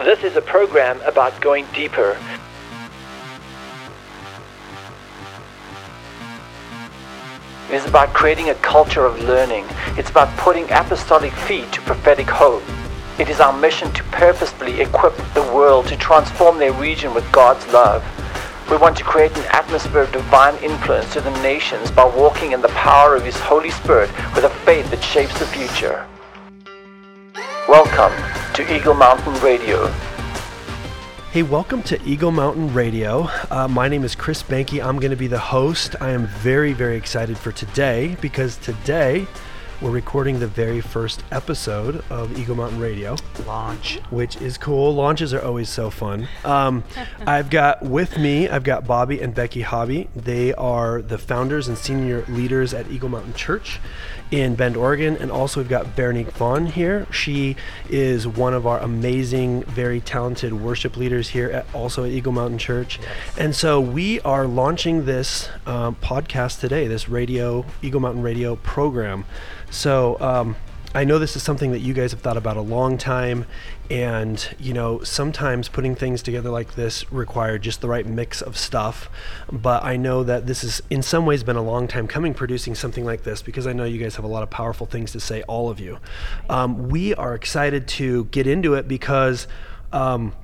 This is a program about going deeper. It is about creating a culture of learning. It's about putting apostolic feet to prophetic hope. It is our mission to purposefully equip the world to transform their region with God's love. We want to create an atmosphere of divine influence to the nations by walking in the power of His Holy Spirit with a faith that shapes the future. Welcome to Eagle Mountain Radio. Hey, welcome to Eagle Mountain Radio. Uh, my name is Chris Behnke. I'm going to be the host. I am very, very excited for today because today we're recording the very first episode of Eagle Mountain Radio. Launch. Which is cool. Launches are always so fun. Um, I've got with me, I've got Bobby and Becky Haaby. They are the founders and senior leaders at Eagle Mountain Church in Bend, Oregon. And also, we've got Veronique Vaughan here. She is one of our amazing, very talented worship leaders here, at, also at Eagle Mountain Church. Yes. And so, we are launching this um, podcast today, this radio, Eagle Mountain Radio program. So, um, I know this is something that you guys have thought about a long time, and you know sometimes putting things together like this require just the right mix of stuff. But I know that this has in some ways been a long time coming producing something like this because I know you guys have a lot of powerful things to say, all of you. Um, we are excited to get into it because. Um,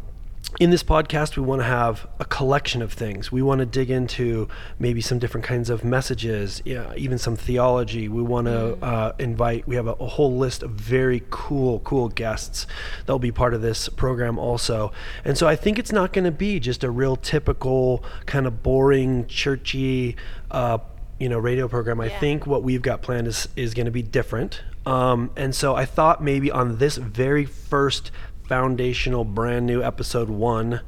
in this podcast, we want to have a collection of things. We want to dig into maybe some different kinds of messages, yeah, even some theology. We want to uh, invite, we have a, a, whole list of very cool, cool guests that'll be part of this program also. And so I think it's not going to be just a real typical, kind of boring, churchy, uh, you know, radio program. Yeah. I think what we've got planned is, is going to be different. Um, and so I thought maybe on this very first foundational brand new episode one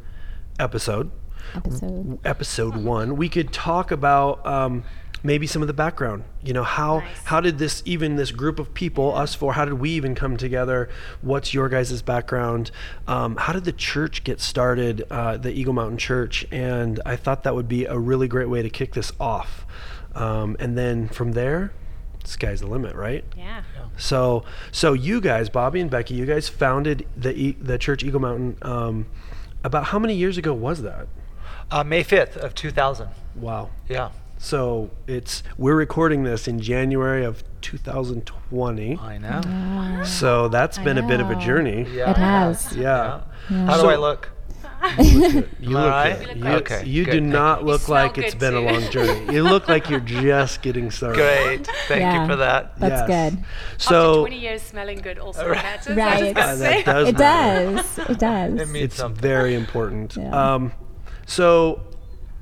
episode. Episode. Episode one. We could talk about um, maybe some of the background you know how nice. how did this even this group of people us four how did we even come together? What's your guys' background? Um, how did the church get started uh, the eagle mountain church? And i thought that would be a really great way to kick this off. Um, and then from there sky's the limit right yeah so, so you guys, Bobby and Becky, you guys founded the e- the church Eagle Mountain. Um, about how many years ago was that? Uh, May fifth of two thousand. Wow. Yeah. So it's we're recording this in January of 2020. I know. So that's been a bit of a journey. Yeah. It has. Yeah. yeah. How so, do I look? You look You look right? You, okay. You good. do not look like it's been too. a long journey. You look like you're just getting started. Great. Thank yeah, you for that. That's yes. good. So After 20 years smelling good also right. matters. Right. Uh, that does it does. It does. It means it's something. very important. Yeah. Um, so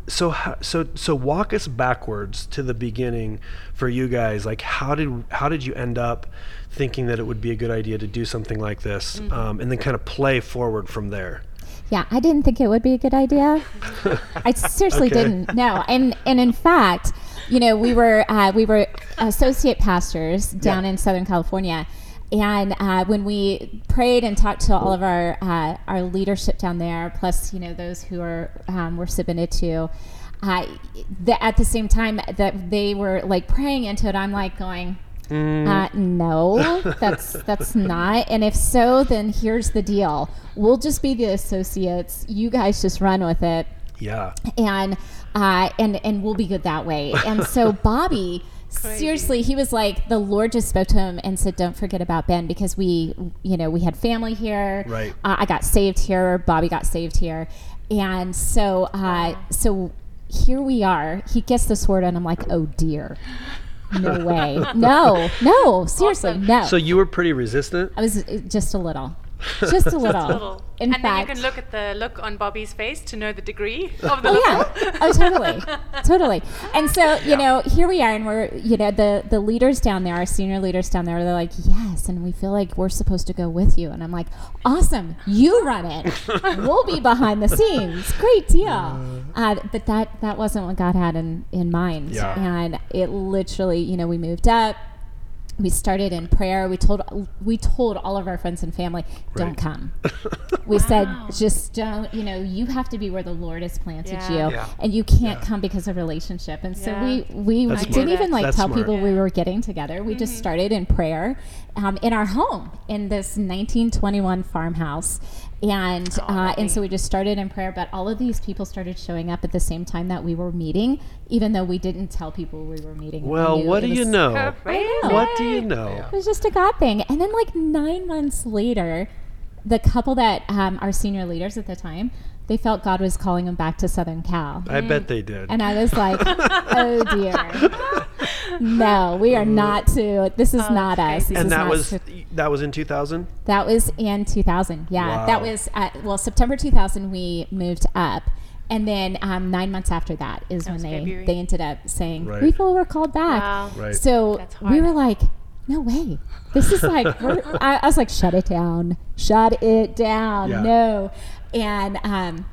so so so walk us backwards to the beginning for you guys like how did how did you end up thinking that it would be a good idea to do something like this mm-hmm. um, and then kind of play forward from there yeah, I didn't think it would be a good idea. I seriously okay. didn't. No, and and in fact, you know, we were uh, we were associate pastors down yeah. in Southern California, and uh, when we prayed and talked to all of our uh, our leadership down there, plus you know those who are um, were submitted to, uh, the, at the same time that they were like praying into it, I'm like going Mm. Uh, no, that's that's not. And if so, then here's the deal: we'll just be the associates. You guys just run with it. Yeah. And uh, and and we'll be good that way. And so Bobby. Seriously, he was like the Lord just spoke to him and said, "Don't forget about Bend because we, you know, we had family here. Right. Uh, I got saved here. Bobby got saved here, and so, uh, so here we are. He gets this word, and I'm like, oh dear. No way. no, no, seriously, no. So you were pretty resistant? I was uh, just a little. Just a little. Just a little. In and fact, then you can look at the look on Bobby's face to know the degree of the. Oh yeah. oh totally, totally. And so you yeah. know, here we are, and we're you know the the leaders down there, our senior leaders down there, they're like, yes, and we feel like we're supposed to go with you, and I'm like, awesome, you run it. we'll be behind the scenes. Great deal. Uh, but that that wasn't what God had in in mind, yeah. and it literally, you know, we moved up we started in prayer. We told we told all of our friends and family, don't Right. come. we said, just don't. You know, you have to be where the Lord has planted Yeah. you, Yeah. and you can't Yeah. come because of relationship. And so Yeah. we we That's didn't smart. even like That's tell smart. people we were getting together. We just mm-hmm. started in prayer um, in our home in this 1921 farmhouse. And uh, and so we just started in prayer, but all of these people started showing up at the same time that we were meeting, even though we didn't tell people we were meeting. Well, knew what do you know? Know. What do you know? It was just a God thing. And then, like nine months later, the couple that um, are senior leaders at the time, they felt God was calling them back to Southern Cal. I bet they did. And I was like, oh dear. No, we are not to, this is not us. This And that was to- that was in 2000. that was in 2000. Yeah, Wow. that was uh, well September 2000. We moved up, and then um, nine months after that is when they February. they ended up saying Right. we feel we're called back. Wow. Right. So we were like, no way. This is like we're, I, I was like, shut it down, shut it down, Yeah. no, and um.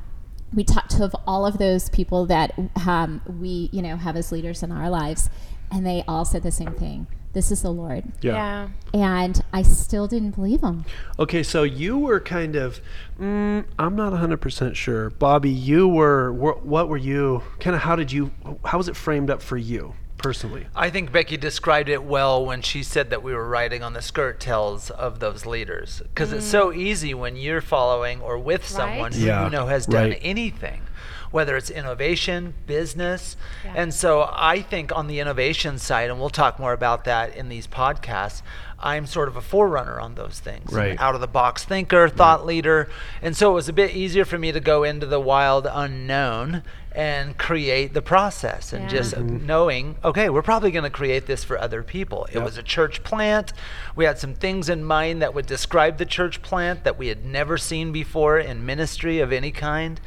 We talked to all of those people that um, we, you know, have as leaders in our lives, and they all said the same thing. This is the Lord, Yeah. Yeah. and I still didn't believe them. Okay, so you were kind of, mm, I'm not 100% sure. Bobby, you were, what were you, kind of how did you, how was it framed up for you personally? I think Becky described it well when she said that we were riding on the skirt tails of those leaders. Because it's so mm. easy when you're following or with someone Right. who Yeah, you know has done right. anything, whether it's innovation, business. Yeah. And so I think on the innovation side, and we'll talk more about that in these podcasts, I'm sort of a forerunner on those things. Right. Out of the box thinker, thought leader. And so it was a bit easier for me to go into the wild unknown and create the process and Yeah. just mm-hmm. knowing, okay, we're probably going to create this for other people. It Yep. was a church plant. We had some things in mind that would describe the church plant that we had never seen before in ministry of any kind.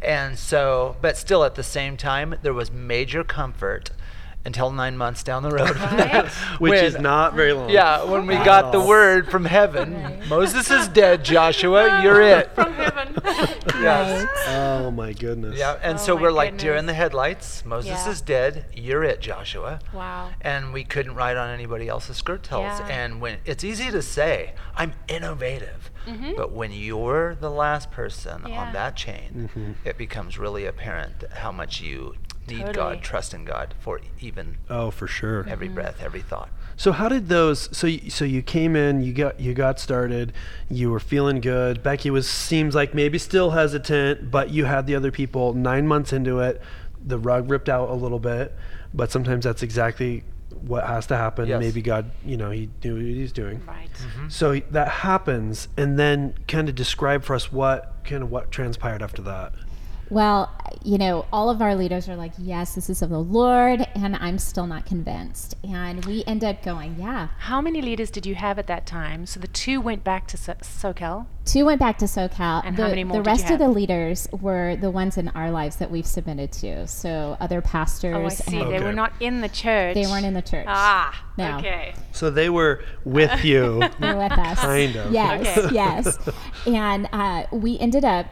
And so, but still at the same time, there was major comfort until nine months down the road. Right. Which When- is not very long. Yeah, when we got the word from heaven, Moses is dead, Joshua, you're it. From heaven. Yes. Oh my goodness. Yeah, and Oh so we're like deer in the headlights. Moses Yeah. is dead. You're it, Joshua. wow. And we couldn't ride on anybody else's skirt tails. Yeah. And when it's easy to say, I'm innovative, but when you're the last person Mm-hmm. Yeah. on that chain, it becomes really apparent how much you need Totally. God, trust in God for even Oh, for sure. Mm-hmm. every breath, every thought. So how did those? So you, so you came in, you got you got started, you were feeling good. Becky was seems like maybe still hesitant, but you had the other people. Nine months into it, the rug ripped out a little bit, but sometimes that's exactly what has to happen. Yes. Maybe God, you know, He knew what He's doing. Right. So that happens, and then kind of describe for us what kind of what transpired after that. Well, you know, all of our leaders are like, yes, this is of the Lord, and I'm still not convinced. And we end up going, yeah. How many leaders did you have at that time? So the two went back to so- SoCal. Two went back to SoCal. And the, how many more the did you rest of the leaders were the ones in our lives that we've submitted to. So other pastors. Oh, I see. and They were not in the church. They weren't in the church. Ah, No. okay. So they were with you. They were with us. Kind of. Yes, Okay. yes. And uh, we ended up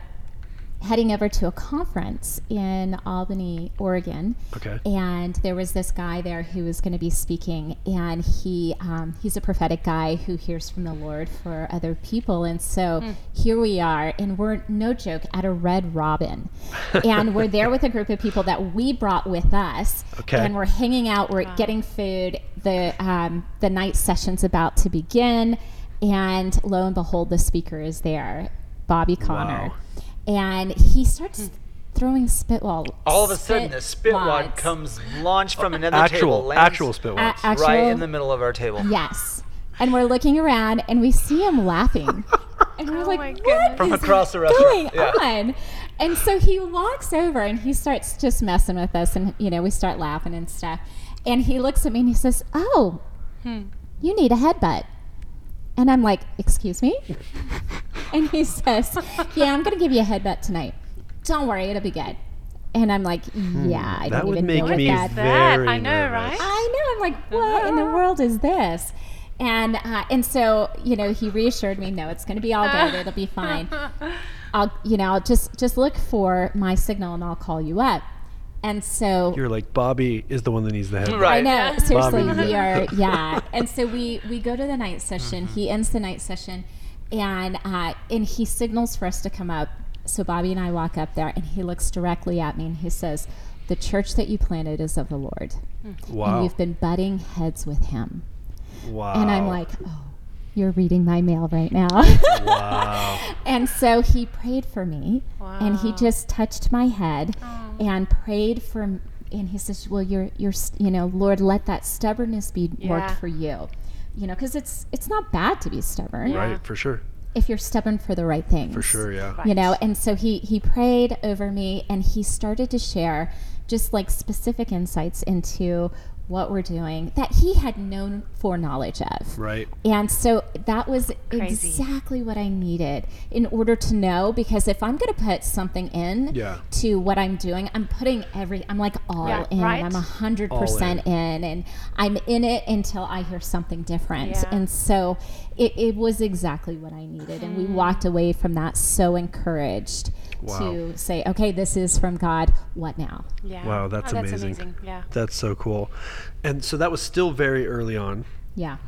heading over to a conference in Albany, Oregon. Okay. And there was this guy there who was going to be speaking, and he um, he's a prophetic guy who hears from the Lord for other people. And so here we are, and we're no joke at a Red Robin, and we're there with a group of people that we brought with us, Okay. and we're hanging out, we're getting food. The um, the night session's about to begin, and lo and behold, the speaker is there, Bobby Conner, Wow. And he starts. Hmm. Throwing spitwall. All of a sudden, the spit wad wads. comes launched from another Actual table, lands actual spit A- actual, right in the middle of our table. Yes. And we're looking around and we see him laughing. And we're Oh like, my what goodness. From is across the restaurant, going yeah. on? And so he walks over and he starts just messing with us. And, you know, we start laughing and stuff. And he looks at me and he says, Oh, hmm. you need a headbutt. And I'm like, Excuse me? and he says, Yeah, I'm going to give you a headbutt tonight. Don't worry, it'll be good. And I'm like, Yeah, I That don't would even make know what me that That, very I know, nervous. right? I know. I'm like, what in the world is this? And uh, and so you know, he reassured me, no, it's going to be all good. It'll be fine. I'll you know, I'll just just look for my signal and I'll call you up. And so You're like Bobby is the one that needs the head. Right. I know. Seriously, we are. Yeah. And so we we go to the night session. He ends the night session, and uh, and he signals for us to come up. So Bobby and I walk up there, and he looks directly at me, and he says, "The church that you planted is of the Lord, and Wow. you've been butting heads with Him." wow. And I'm like, "Oh, you're reading my mail right now." wow. And so he prayed for me, and he just touched my head and prayed for. And he says, "Well, you're, you're, you know, Lord, let that stubbornness be worked for you, you know, because it's, it's not bad to be stubborn Yeah. Right, for sure. if you're stubborn for the right things. For sure, yeah. Right. You know, and so he he prayed over me, and he started to share just like specific insights into what we're doing that he had known foreknowledge of. Right. And so that was Crazy. exactly what I needed in order to know because if I'm going to put something in Yeah. to what I'm doing, I'm putting every, I'm like all Yeah, in. right. I'm a hundred percent in and I'm in it until I hear something different. Yeah. And so it, it was exactly what I needed. And we mm. walked away from that so encouraged Wow. to say, okay, this is from God. What now? Yeah. Wow, that's oh, amazing. That's amazing. Yeah. That's so cool. And so that was still very early on. Yeah.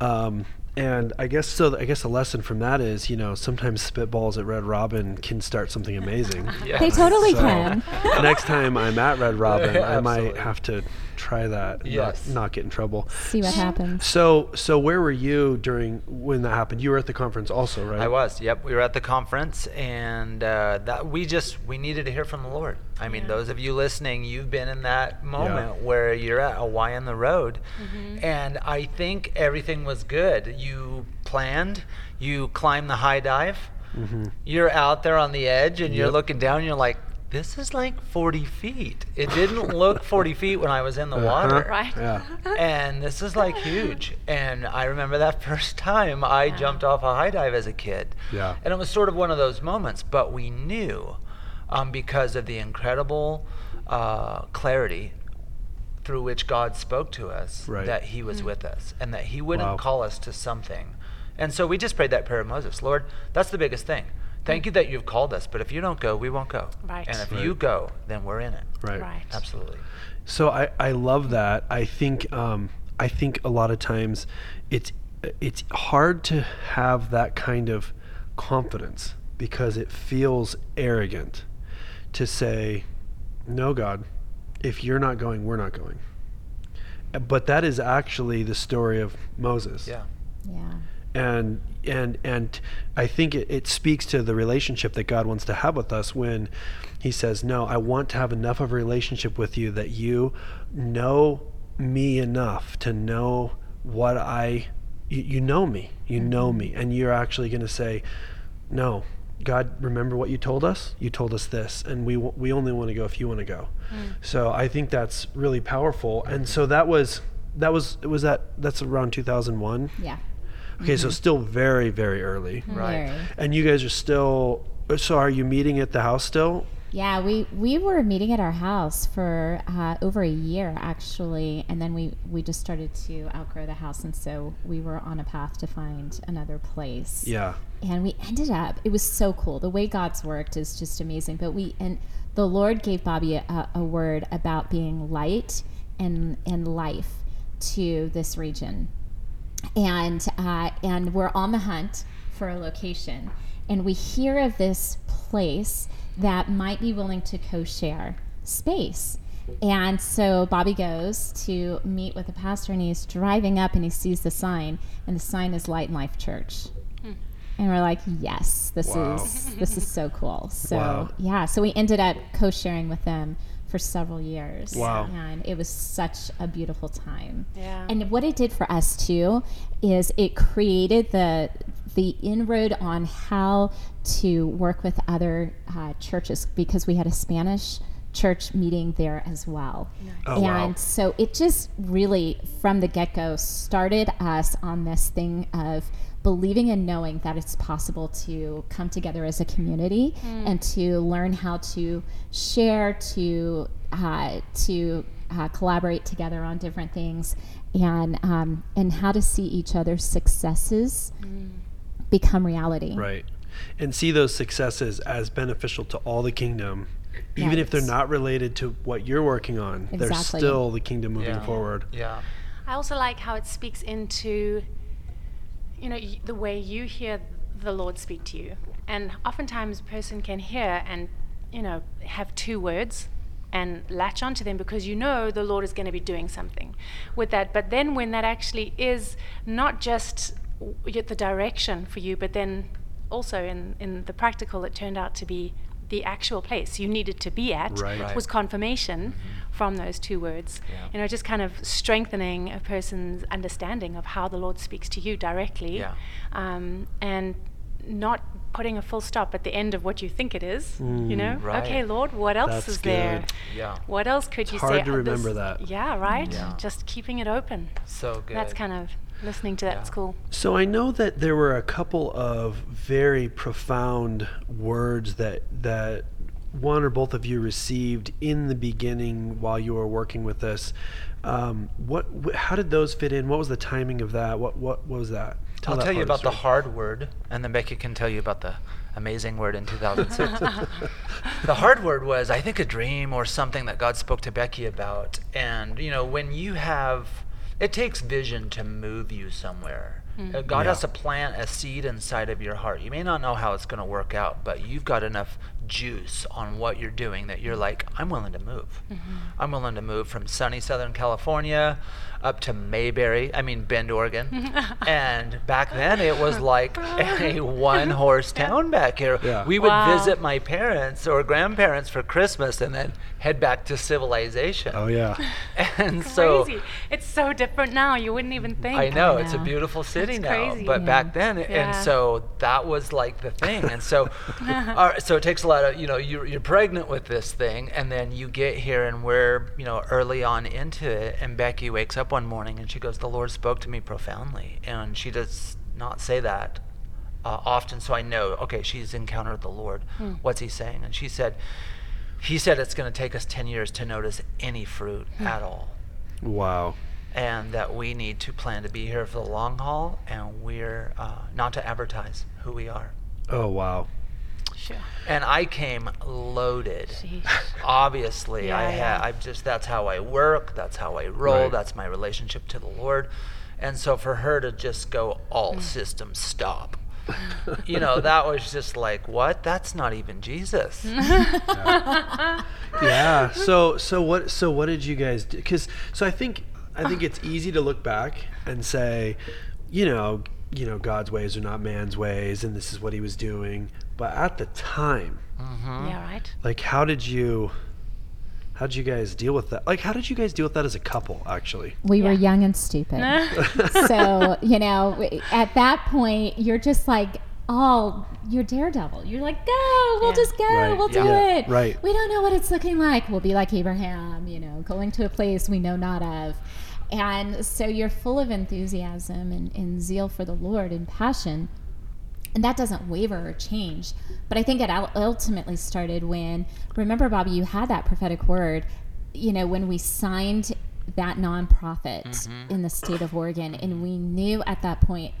Um, and I guess so. I guess the lesson from that is, you know, sometimes spitballs at Red Robin can start something amazing. Yeah. They totally So, can. Next time I'm at Red Robin, I might have to try that. Yes. Not, not get in trouble. See what happens. So, so where were you during when that happened? You were at the conference also, right? I was. Yep, we were at the conference, and uh, that we just we needed to hear from the Lord. I mean, those of you listening, you've been in that moment where you're at a Y on the road, and I think everything was good. You planned, you climbed the high dive, you're out there on the edge, and you're looking down, and you're like. This is like 40 feet. It didn't look 40 feet when I was in the Uh-huh. water Right. Yeah. and this is like huge. And I remember that first time I jumped off a high dive as a kid. Yeah. And it was sort of one of those moments, but we knew um, because of the incredible uh, clarity through which God spoke to us Right. that He was with us and that He wouldn't Wow. call us to something. And so we just prayed that prayer of Moses Lord, that's the biggest thing. Thank you that you've called us, but if you don't go, we won't go. Right. And if Right. you go, then we're in it. Right. Right. Absolutely. So I, I love that. I think um, I think a lot of times it's it's hard to have that kind of confidence because it feels arrogant to say, "No, God, if you're not going, we're not going." But that is actually the story of Moses Yeah. Yeah. and and and I think it, it speaks to the relationship that God wants to have with us when he says, "No, I want to have enough of a relationship with you that you know me enough to know what I you, you know me. You know mm-hmm. me and you're actually going to say, "No, God, remember what you told us? You told us this, and we w- we only want to go if you want to go." Mm. So I think that's really powerful. And so that was that was it was that that's around 2001. Yeah. Okay, so still very, very early. Right. Very. And you guys are still. So are you meeting at the house still? Yeah, we, we were meeting at our house for uh, over a year actually, and then we, we just started to outgrow the house, and so we were on a path to find another place. Yeah. And we ended up. It was so cool. The way God's worked is just amazing. But we and the Lord gave Bobby a, a word about being light and and life to this region, and uh, and we're on the hunt for a location, and we hear of this place that might be willing to co-share space. And so Bobby goes to meet with the pastor, and he's driving up, and he sees the sign, and the sign is Light and Life Church. And we're like, yes, this Wow. is this is so cool. So Wow. yeah, so we ended up co-sharing with them for several years. Wow. And it was such a beautiful time. Yeah. And what it did for us too is it created the the inroad on how to work with other uh, churches because we had a Spanish church meeting there as well. Oh, and wow. so it just really, from the get go, started us on this thing of believing and knowing that it's possible to come together as a community and to learn how to share, to uh, to uh, collaborate together on different things, and um, and how to see each other's successes become reality. Right. And see those successes as beneficial to all the kingdom even if they're not related to what you're working on, they're still the kingdom moving Yeah. forward. Yeah. I also like how it speaks into, you know, the way you hear the Lord speak to you. And oftentimes, a person can hear and, you know, have two words and latch onto them because you know the Lord is going to be doing something with that. But then, when that actually is not just the direction for you, but then also in, in the practical, it turned out to be the actual place you needed to be at Right. Right. was confirmation from those two words. Yeah. You know, just kind of strengthening a person's understanding of how the Lord speaks to you directly, Yeah. um, and not putting a full stop at the end of what you think it is. you know, Right. okay, Lord, what else That's is there? Yeah. What else could you hard say? to Uh, this- remember that. Yeah, right. Yeah. Just keeping it open. So good. That's kind of listening to Yeah. that's cool. So I know that there were a couple of very profound words that that one or both of you received in the beginning while you were working with this. Um, what? Wh- how did those fit in? What was the timing of that? What? What, what was that? I'll that tell you about the story. hard word, and then Becky can tell you about the amazing word in 2006. the hard word was, I think, a dream or something that God spoke to Becky about. And, you know, when you have, it takes vision to move you somewhere. Uh, God Yeah. has to plant a seed inside of your heart. You may not know how it's going to work out, but you've got enough juice on what you're doing that you're like, I'm willing to move. Mm-hmm. I'm willing to move from sunny Southern California up to Mayberry, I mean Bend, Oregon. and back then it was like a one horse town back here. Yeah. We would Wow. visit my parents or grandparents for Christmas and then head back to civilization. Oh yeah. And so it's so different now. You wouldn't even think. I know it's a beautiful city That's now, crazy. but Yeah. back mm-hmm. then, and so that was like the thing, and so, all right, so it takes a lot of you know you're you're pregnant with this thing, and then you get here, and we're you know early on into it, and Becky wakes up one morning and she goes, "The Lord spoke to me profoundly," and she does not say that uh, often, so I know okay, she's encountered the Lord. What's He saying? And she said, He said it's going to take us ten years to notice any fruit at all Wow. and that we need to plan to be here for the long haul and we're uh, not to advertise who we are Oh wow. Sure. and i came loaded Sheesh. obviously i Yeah, had yeah. i just that's how i work that's how i roll Right. that's my relationship to the lord and so for her to just go all Mm. systems stop you know that was just like what that's not even jesus yeah. So so what so what did you guys do? Because so I think I think it's easy to look back and say, you know, you know, God's ways are not man's ways, and this is what He was doing. But at the time, mm-hmm. Yeah, right. like, how did you? How did you guys deal with that? Like, how did you guys deal with that as a couple? Actually, We were young and stupid. so, you know, at that point, you're just like, oh, you're daredevil. You're like, go, we'll Yeah. just go, Right, we'll do yeah, it. right. We don't know what it's looking like. We'll be like Abraham, you know, going to a place we know not of. And so you're full of enthusiasm and, and zeal for the Lord and passion. And that doesn't waver or change. But I think it ultimately started when, remember, Bobby, you had that prophetic word, you know, when we signed that nonprofit in the state of Oregon, and we knew at that point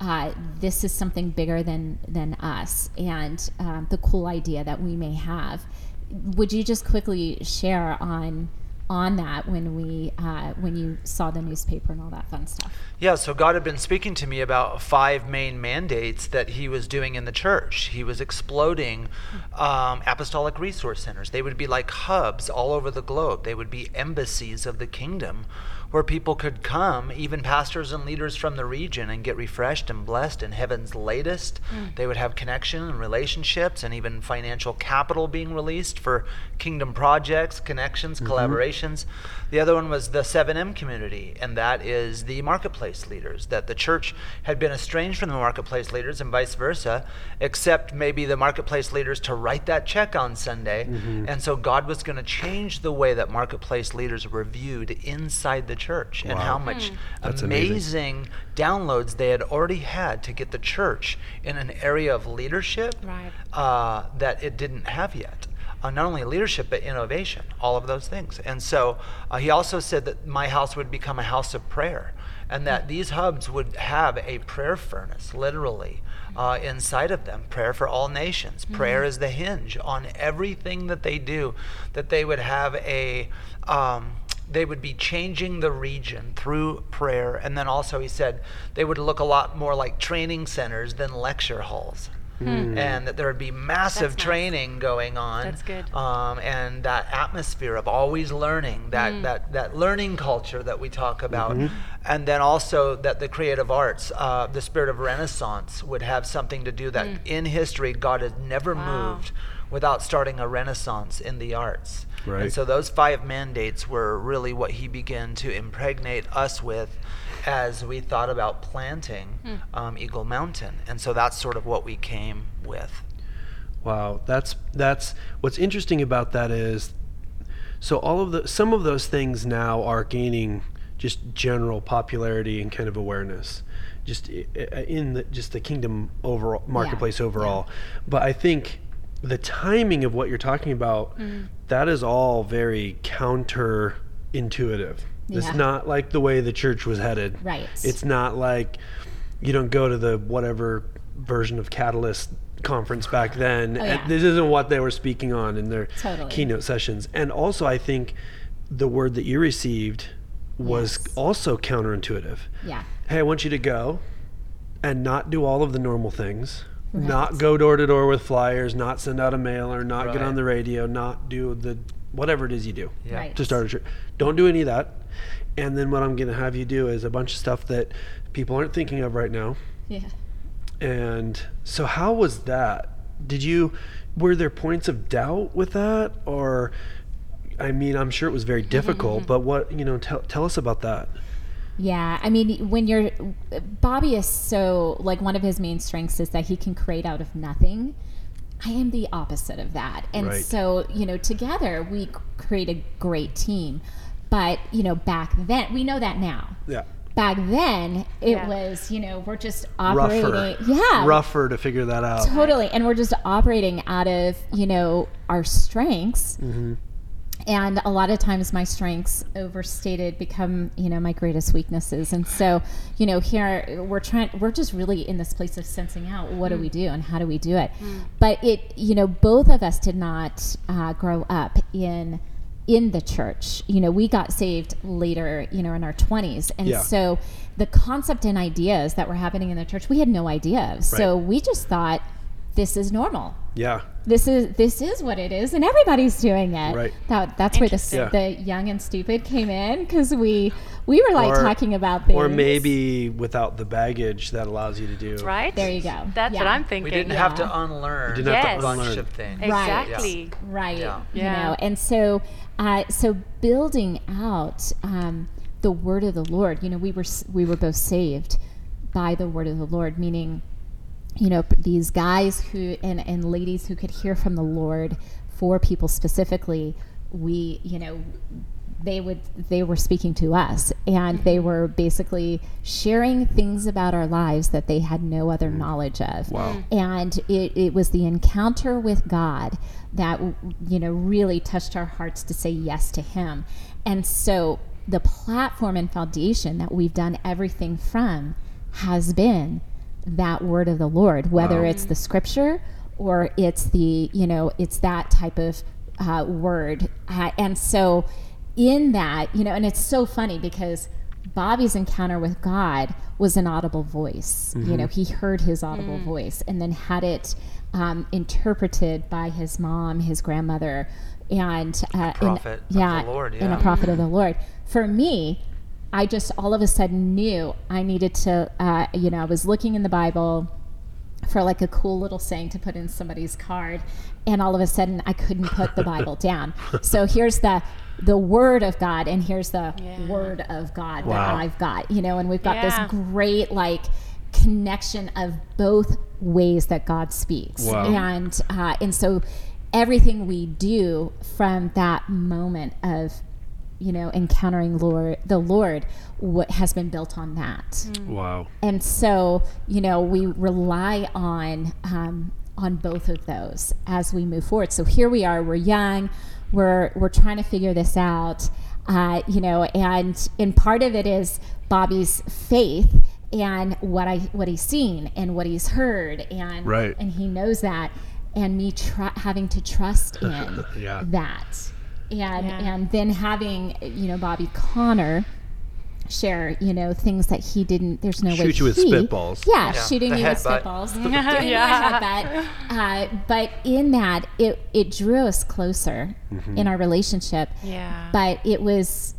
uh, this is something bigger than than us, and um, the cool idea that we may have. Would you just quickly share on on that when we uh, when you saw the newspaper and all that fun stuff? Yeah, so God had been speaking to me about five main mandates that He was doing in the church. He was exploding um, apostolic resource centers. They would be like hubs all over the globe, they would be embassies of the kingdom where people could come, even pastors and leaders from the region, and get refreshed and blessed in heaven's latest. Hmm. They would have connection and relationships and even financial capital being released for kingdom projects, connections, mm-hmm. collaborations. The other one was the 7M community, and that is the marketplace leaders. That the church had been estranged from the marketplace leaders and vice versa, except maybe the marketplace leaders to write that check on Sunday. Mm-hmm. And so God was going to change the way that marketplace leaders were viewed inside the church and Wow. how much That's amazing. amazing downloads they had already had to get the church in an area of leadership Right. uh, that it didn't have yet. uh, not only leadership but innovation, all of those things. And so uh, he also said that my house would become a house of prayer, and that these hubs would have a prayer furnace, literally. Uh, inside of them, prayer for all nations. Prayer is the hinge on everything that they do. That they would have a, um, they would be changing the region through prayer. And then also, he said they would look a lot more like training centers than lecture halls. And that there would be massive That's nice. training going on. That's good. Um, and that atmosphere of always learning, that, Mm. that, that learning culture that we talk about. And then also that the creative arts, uh, the spirit of Renaissance would have something to do that in history God has never Mm. Wow. moved without starting a renaissance in the arts. Right. And so those five mandates were really what he began to impregnate us with as we thought about planting Hmm. um, Eagle Mountain. And so that's sort of what we came with. Wow, that's that's what's interesting about that is so all of the some of those things now are gaining just general popularity and kind of awareness just i- i- in the just the kingdom overall marketplace overall. But I think the timing of what you're talking about that is all very counter intuitive. It's not like the way the church was headed. Right. It's not like you don't go to the whatever version of Catalyst conference back then. Oh, and yeah. This isn't what they were speaking on in their Totally. keynote sessions. And also, I think the word that you received was Yes. also counterintuitive. Yeah. Hey, I want you to go and not do all of the normal things. Right. Not go door to door with flyers, not send out a mailer, not get on the radio, not do the whatever it is you do Yeah. Right. to start a church. Don't do any of that. And then what I'm going to have you do is a bunch of stuff that people aren't thinking of right now. Yeah. And so, how was that? Did you, were there points of doubt with that? Or, I mean, I'm sure it was very difficult, mm-hmm. but what, you know, tell, tell us about that. Yeah, I mean, when you're Bobby is so like one of his main strengths is that he can create out of nothing. I am the opposite of that, and Right. so you know, together we create a great team. But you know, back then we know that now. Yeah. Back then, it Yeah. was you know we're just operating. Rougher. Yeah, Rougher to figure that out. totally, and we're just operating out of you know our strengths. Mm-hmm. And a lot of times my strengths overstated become you know my greatest weaknesses. And so you know here we're trying we're just really in this place of sensing out what do we do and how do we do it. But it you know both of us did not uh, grow up in in the church. You know we got saved later you know in our 20s and Yeah. so the concept and ideas that were happening in the church we had no idea of. So we just thought this is normal Yeah. this is this is what it is and everybody's doing it Right. that that's where the, Yeah. the young and stupid came in because we we were like Or- talking about things Or maybe without the baggage that allows you to do. Right? There you go. That's what I'm thinking. We didn't have to unlearn You didn't have to unlearn. of things. Right. Exactly. right Yeah. you Yeah. know and so uh, so building out um, the word of the lord you know we were we were both saved by the word of the lord meaning you know these guys who and, and ladies who could hear from the lord for people specifically we you know they would they were speaking to us and they mm-hmm. were basically sharing things about our lives that they had no other mm-hmm. knowledge of. Wow. Mm-hmm. and it, it was the encounter with god that you know really touched our hearts to say yes to him. And so the platform and foundation that we've done everything from has been that word of the lord whether Wow. it's the scripture or it's the you know it's that type of uh, word. Uh, and so in that you know and it's so funny because bobby's encounter with god was an audible voice. You know he heard his audible voice and then had it um, interpreted by his mom his grandmother and uh, in- prophet of the yeah and a prophet of the lord. For me i just all of a sudden knew i needed to uh, you know i was looking in the bible for like a cool little saying to put in somebody's card and all of a sudden i couldn't put the bible down so here's the the word of god and here's the Yeah. word of god Wow. that i've got you know and we've got Yeah. this great like connection of both ways that god speaks Wow. and uh, and so everything we do from that moment of you know encountering lord the lord what has been built on that Wow. and so you know we rely on um, on both of those as we move forward. So here we are, we're young, we're we're trying to figure this out, uh, you know, and and part of it is Bobby's faith and what I what he's seen and what he's heard and Right. and he knows that and me tr- having to trust in Yeah. that and Yeah. and then having you know Bobby Conner share you know things that he didn't there's no way Shoot you with he- spitballs. yeah, Yeah, shooting the me with headbutt. spitballs Yeah. Giving me a headbutt. Uh, but in that it it drew us closer Mm-hmm. in our relationship Yeah. but it was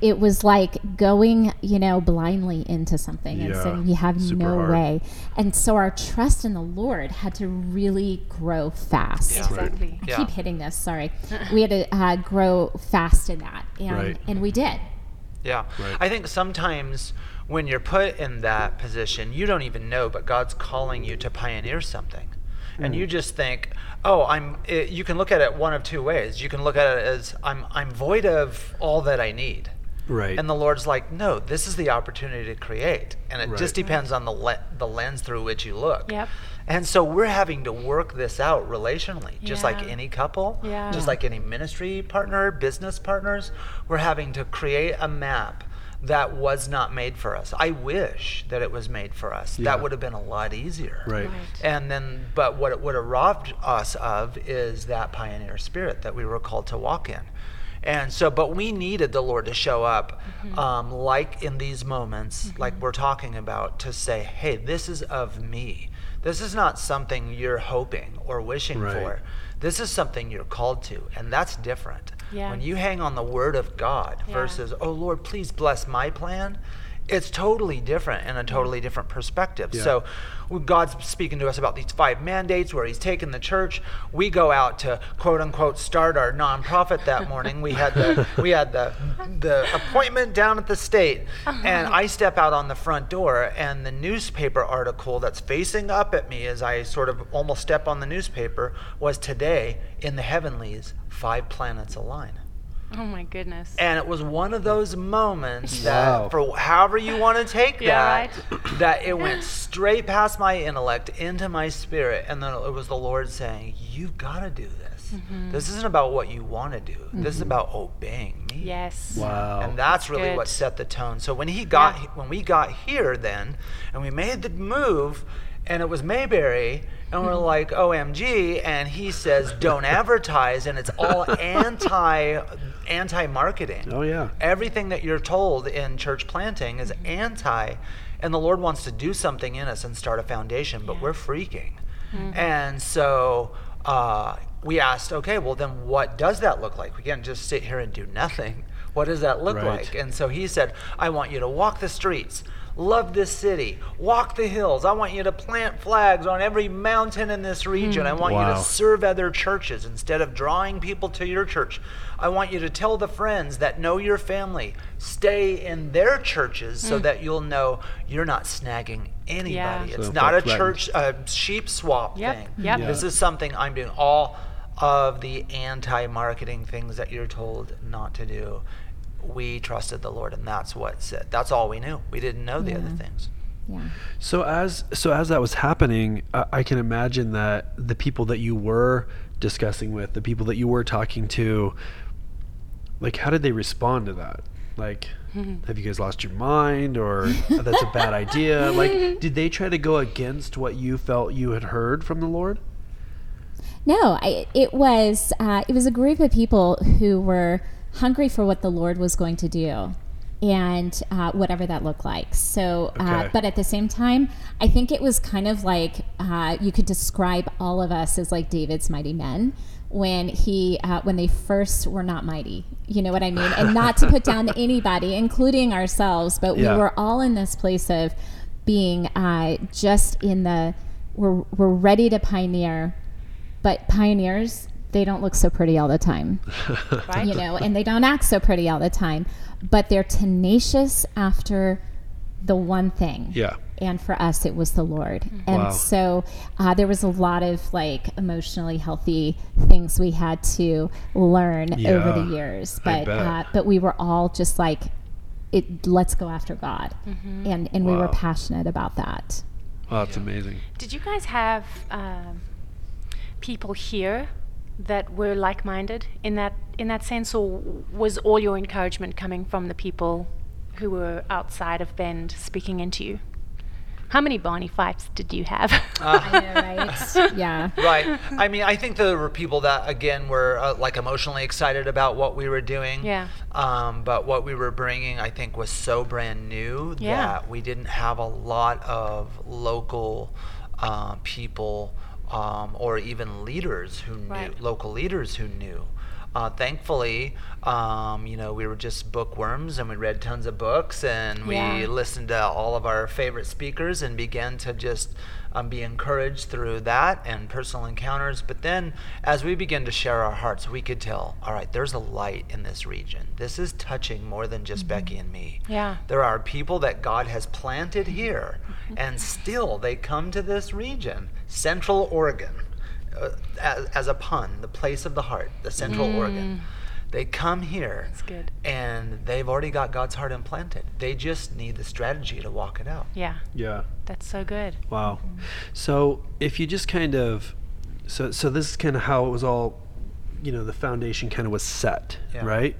it was like going you know blindly into something and Yeah, saying you have no hard. way and so our trust in the lord had to really grow fast Yeah. exactly. I Yeah. keep hitting this. Sorry, we had to uh, grow fast in that, and Right. and we did. Yeah. Right. I think sometimes when you're put in that position, you don't even know, but God's calling you to pioneer something. And you mm. just think, oh, I'm. It, you can look at it one of two ways. You can look at it as I'm. I'm void of all that I need. Right. And the Lord's like, no, this is the opportunity to create, and it Right. just depends on the le- the lens through which you look. Yep. And so we're having to work this out relationally, just like any couple, Yeah. just like any ministry partner, business partners. We're having to create a map that was not made for us. I wish that it was made for us. Yeah. That would have been a lot easier. Right. Right. And then, but what it would have robbed us of is that pioneer spirit that we were called to walk in. And so, but we needed the Lord to show up, um, like in these moments, like we're talking about, to say, hey, this is of me. This is not something you're hoping or wishing Right. for. This is something you're called to, and that's different. Yeah. When you hang on the word of God Yeah. versus, oh Lord, please bless my plan, it's totally different and a totally different perspective. Yeah. So when God's speaking to us about these five mandates where He's taken the church. We go out to quote unquote start our nonprofit that morning. We had the we had the the appointment down at the state, uh-huh. and I step out on the front door, and the newspaper article that's facing up at me as I sort of almost step on the newspaper was today in the heavenlies, five planets align. Oh my goodness. And it was one of those moments Wow. that, for however you want to take Yeah, that, that it went straight past my intellect into my spirit. And then it was the Lord saying, You've got to do this. Mm-hmm. This isn't about what you want to do, this is about obeying me. yes. Wow. And that's really what set the tone. So when he got Yeah. when we got here then and we made the move and it was Mayberry and we're like OMG and he says don't advertise and it's all anti anti marketing. oh yeah. Everything that you're told in church planting is anti and the Lord wants to do something in us and start a foundation, but we're freaking. And so uh, we asked, okay, well, then what does that look like? We can't just sit here and do nothing. What does that look Right. like? And so he said, I want you to walk the streets, love this city, walk the hills. I want you to plant flags on every mountain in this region. I hmm. want you to serve other churches instead of drawing people to your church. I want you to tell the friends that know your family, stay in their churches so hmm. that you'll know you're not snagging anybody. Yeah. It's So not a feel church a sheep swap Yep, thing. yep. This is something I'm doing. All of the anti-marketing things that you're told not to do. We trusted the Lord, and that's what said. That's all we knew. We didn't know the other things. Yeah. So as so as that was happening, uh, I can imagine that the people that you were discussing with, the people that you were talking to, like how did they respond to that? Like, have you guys lost your mind, or that's a bad idea? Like, did they try to go against what you felt you had heard from the Lord? No, I, it was uh, it was a group of people who were hungry for what the Lord was going to do, and uh, whatever that looked like. So, uh, Okay. but at the same time, I think it was kind of like uh, you could describe all of us as like David's mighty men when he uh, when they first were not mighty. You know what I mean? And not to put down anybody, including ourselves, but Yeah. we were all in this place of being uh, just in the we're, we're ready to pioneer but pioneers they don't look so pretty all the time. Right? you know and they don't act so pretty all the time but they're tenacious after the one thing. Yeah. and for us it was the lord. And Wow. so uh, there was a lot of like emotionally healthy things we had to learn over the years but uh, but we were all just like it let's go after god. And and we were passionate about that. Wow, that's amazing. Did you guys have um, people here that were like-minded in that in that sense, or was all your encouragement coming from the people who were outside of Bend speaking into you? How many Barney fights did you have? I know, right? yeah. right. I mean, I think there were people that again were uh, like emotionally excited about what we were doing. Yeah. Um, but what we were bringing, I think, was so brand new Yeah. that we didn't have a lot of local uh, people um, or even leaders who knew local leaders who knew. Uh, thankfully, um, you know, we were just bookworms and we read tons of books and we Yeah. listened to all of our favorite speakers and began to just um, be encouraged through that and personal encounters. But then, as we began to share our hearts, we could tell, all right, there's a light in this region. This is touching more than just Becky and me. Yeah. There are people that God has planted here, and still they come to this region, Central Oregon, uh, as, as a pun, the place of the heart, the Central organ. They come here, That's good. and they've already got God's heart implanted. They just need the strategy to walk it out. yeah, Yeah. that's so good. Wow. So if you just kind of, so so this is kind of how it was all, you know, the foundation kind of was set, Yeah. right?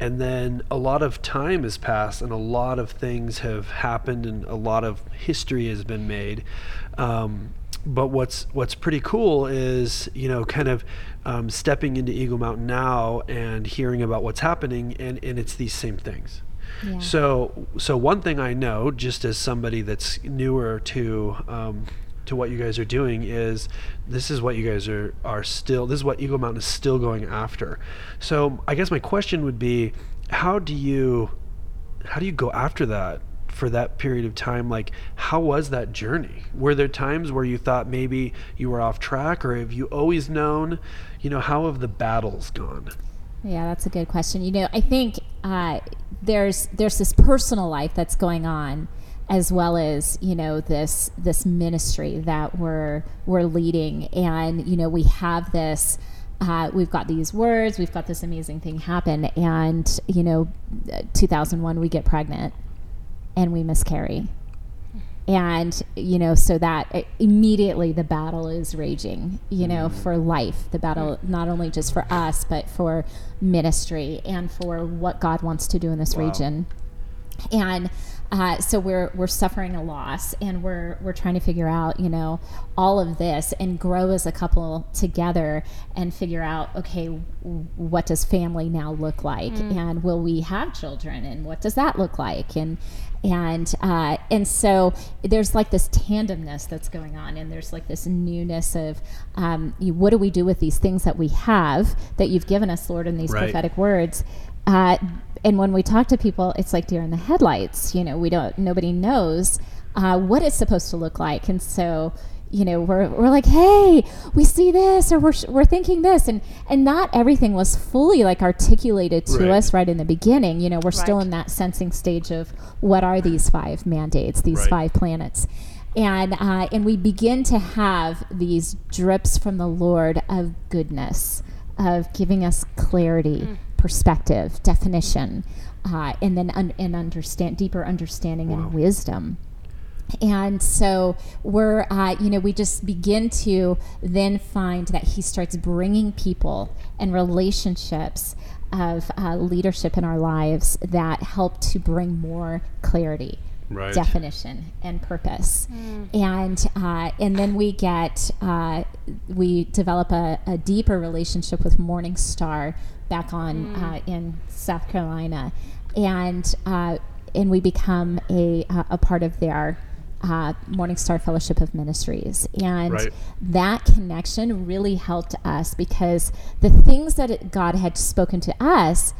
And then a lot of time has passed, and a lot of things have happened, and a lot of history has been made. Um, but what's what's pretty cool is you know kind of um, stepping into Eagle Mountain now and hearing about what's happening, and, and it's these same things. Yeah. So, so one thing I know, just as somebody that's newer to um, to what you guys are doing, is this is what you guys are are still. This is what Eagle Mountain is still going after. So, I guess my question would be, how do you how do you go after that for that period of time? Like, how was that journey? Were there times where you thought maybe you were off track, or have you always known? You know, how have the battles gone? Yeah, that's a good question. You know, I think uh, there's there's this personal life that's going on, as well as you know this this ministry that we're we're leading, and you know we have this. Uh, we've got these words. We've got this amazing thing happen, and you know, 2001 we get pregnant, and we miscarry, and you know so that immediately the battle is raging you know for life the battle not only just for us but for ministry and for what god wants to do in this Wow. region and uh, so we're we're suffering a loss and we're we're trying to figure out you know all of this and grow as a couple together and figure out okay w- what does family now look like? And will we have children? And what does that look like? And and uh, and so there's like this tandemness that's going on and there's like this newness of um, you, what do we do with these things that we have that you've given us lord in these Right. prophetic words? Uh, and when we talk to people it's like deer in the headlights you know we don't nobody knows uh, what it's supposed to look like. And so you know we're, we're like hey we see this or we're, we're thinking this. And and not everything was fully like articulated to Right. us right in the beginning. You know we're still in that sensing stage of what are these five mandates these Right. five planets. And uh, and we begin to have these drips from the lord of goodness of giving us clarity perspective definition uh, and then un- and understand deeper understanding Wow. and wisdom and so we're, uh, you know, we just begin to then find that he starts bringing people and relationships of uh, leadership in our lives that help to bring more clarity, Right. definition, and purpose. And uh, and then we get uh, we develop a, a deeper relationship with Morning Star back on uh, in South Carolina, and uh, and we become a uh, a part of their uh, Morning Star Fellowship of Ministries, and Right. that connection really helped us because the things that it, God had spoken to us,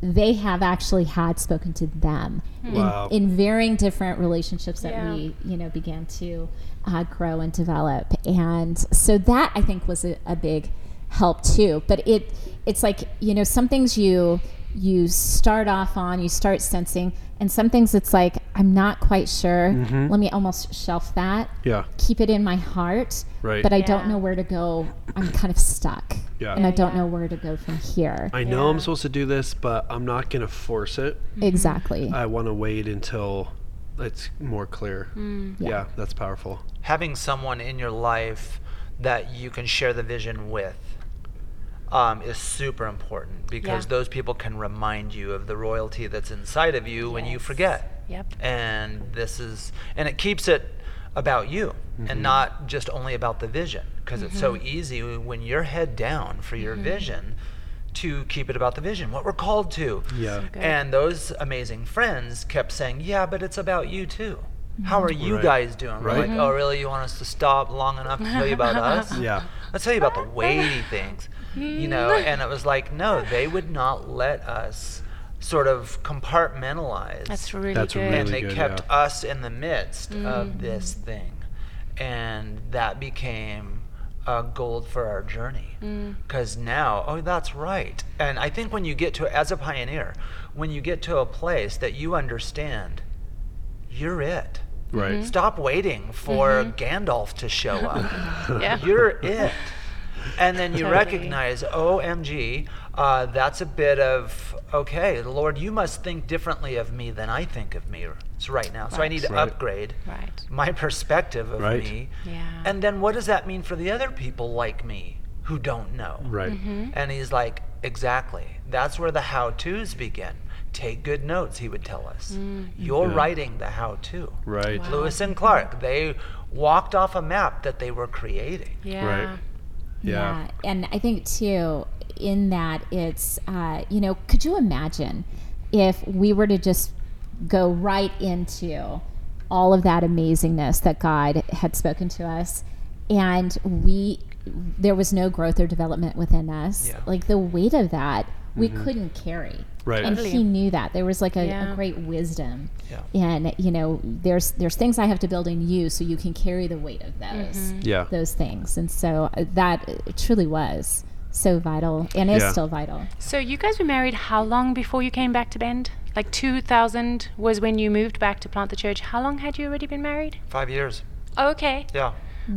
they have actually had spoken to them Wow. in, in varying different relationships that Yeah. we you know began to uh, grow and develop, and so that I think was a, a big help too. But it it's like you know some things you you start off on you start sensing and some things it's like i'm not quite sure Mm-hmm. let me almost shelf that Yeah. keep it in my heart Right. but i don't know where to go i'm kind of stuck Yeah. and i don't yeah. know where to go from here I know I'm supposed to do this, but I'm not going to force it. exactly I want to wait until it's more clear. Mm. Yeah. Yeah. that's powerful. having someone in your life that you can share the vision with um, is super important because Yeah. those people can remind you of the royalty that's inside of you when you forget. Yep. And this is, and it keeps it about you and mm-hmm. not just only about the vision because it's so mm-hmm. easy when you're head down for your mm-hmm. vision to keep it about the vision, what we're called to. Yeah. Good. And those amazing friends kept saying, "Yeah, but it's about you too. How are you Right. guys doing?" We're Right. like, "Oh, really? You want us to stop long enough to tell you about us?" Yeah. Let's tell you about the weighty things, you know. And it was like, no, they would not let us sort of compartmentalize. That's really That's good. really and they good, kept yeah. us in the midst Mm. of this thing, and that became uh, gold for our journey. Mm. Because now, oh, that's right. And I think when you get to, as a pioneer, when you get to a place that you understand, you're it. Right. Stop waiting for Gandalf to show up. Mm-hmm. Yeah. You're it. And then you Totally. recognize, OMG, uh, that's a bit of, okay, Lord, you must think differently of me than I think of me s- right now. So I need to Right. upgrade Right. my perspective of Right. me. Yeah. And then what does that mean for the other people like me who don't know? Right. Mm-hmm. And he's like, exactly. That's where the how to's begin. Take good notes, he would tell us. You're Yeah. writing the how to. Right. Wow. Lewis and Clark, they walked off a map that they were creating. Yeah. Right. Yeah. And I think too, in that it's, uh, you know, could you imagine if we were to just go right into all of that amazingness that God had spoken to us and we, there was no growth or development within us? Yeah. Like the weight of that, we couldn't carry. Right. And Totally. he knew that. There was like a, Yeah. a great wisdom. Yeah. And, you know, there's, there's things I have to build in you so you can carry the weight of those Yeah. those things. And so uh, that truly was so vital and is Yeah. still vital. So you guys were married how long before you came back to Bend? Like 2000 was when you moved back to plant the church. How long had you already been married? Five years. Oh, okay. Yeah.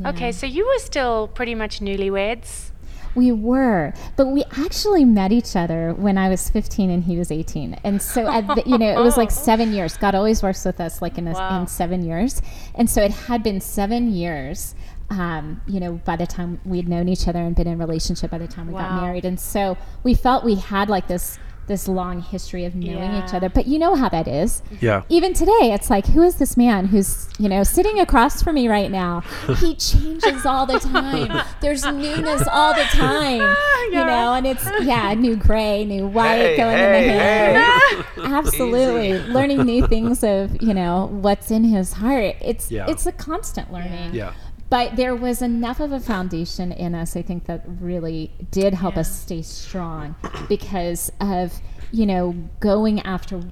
Okay, so you were still pretty much newlyweds. We were, but we actually met each other when I was 15 and he was 18. And so, at the, you know, it was like seven years. God always works with us like in, a, Wow. in seven years. And so it had been seven years, um, you know, by the time we'd known each other and been in relationship by the time we got married. And so we felt we had like this this long history of knowing each other. But you know how that is. Yeah. even today it's like who is this man who's you know sitting across from me right now he changes all the time there's newness all the time you know and it's yeah new gray new white Hey, going hey, in the hair hey. absolutely Easy. learning new things of you know what's in his heart it's Yeah. it's a constant learning Yeah. But there was enough of a foundation in us i think that really did help us stay strong because of you know going after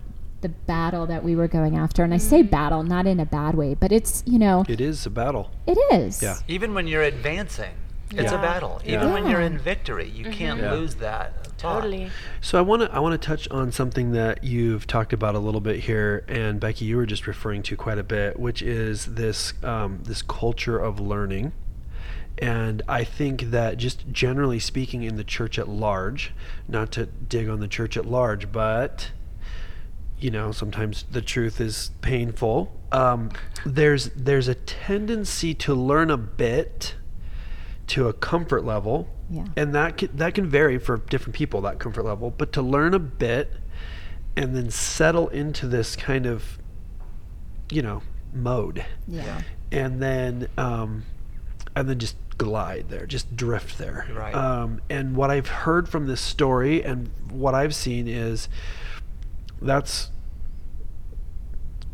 the battle that we were going after and i say mm-hmm. battle not in a bad way but it's you know It is a battle. it is Yeah. Even when you're advancing, it's a Yeah. battle. Yeah. Even when you're in victory, you can't Yeah. lose that. thought. Totally. So I want to I want to touch on something that you've talked about a little bit here, and Becky, you were just referring to quite a bit, which is this um, this culture of learning. And I think that just generally speaking in the church at large, not to dig on the church at large, but you know sometimes the truth is painful. Um, there's there's a tendency to learn a bit to a comfort level. Yeah. and that can, that can vary for different people that comfort level. But to learn a bit and then settle into this kind of you know mode. Yeah. And then um, and then just glide there just drift there. Right. um, and what i've heard from this story and what i've seen is that's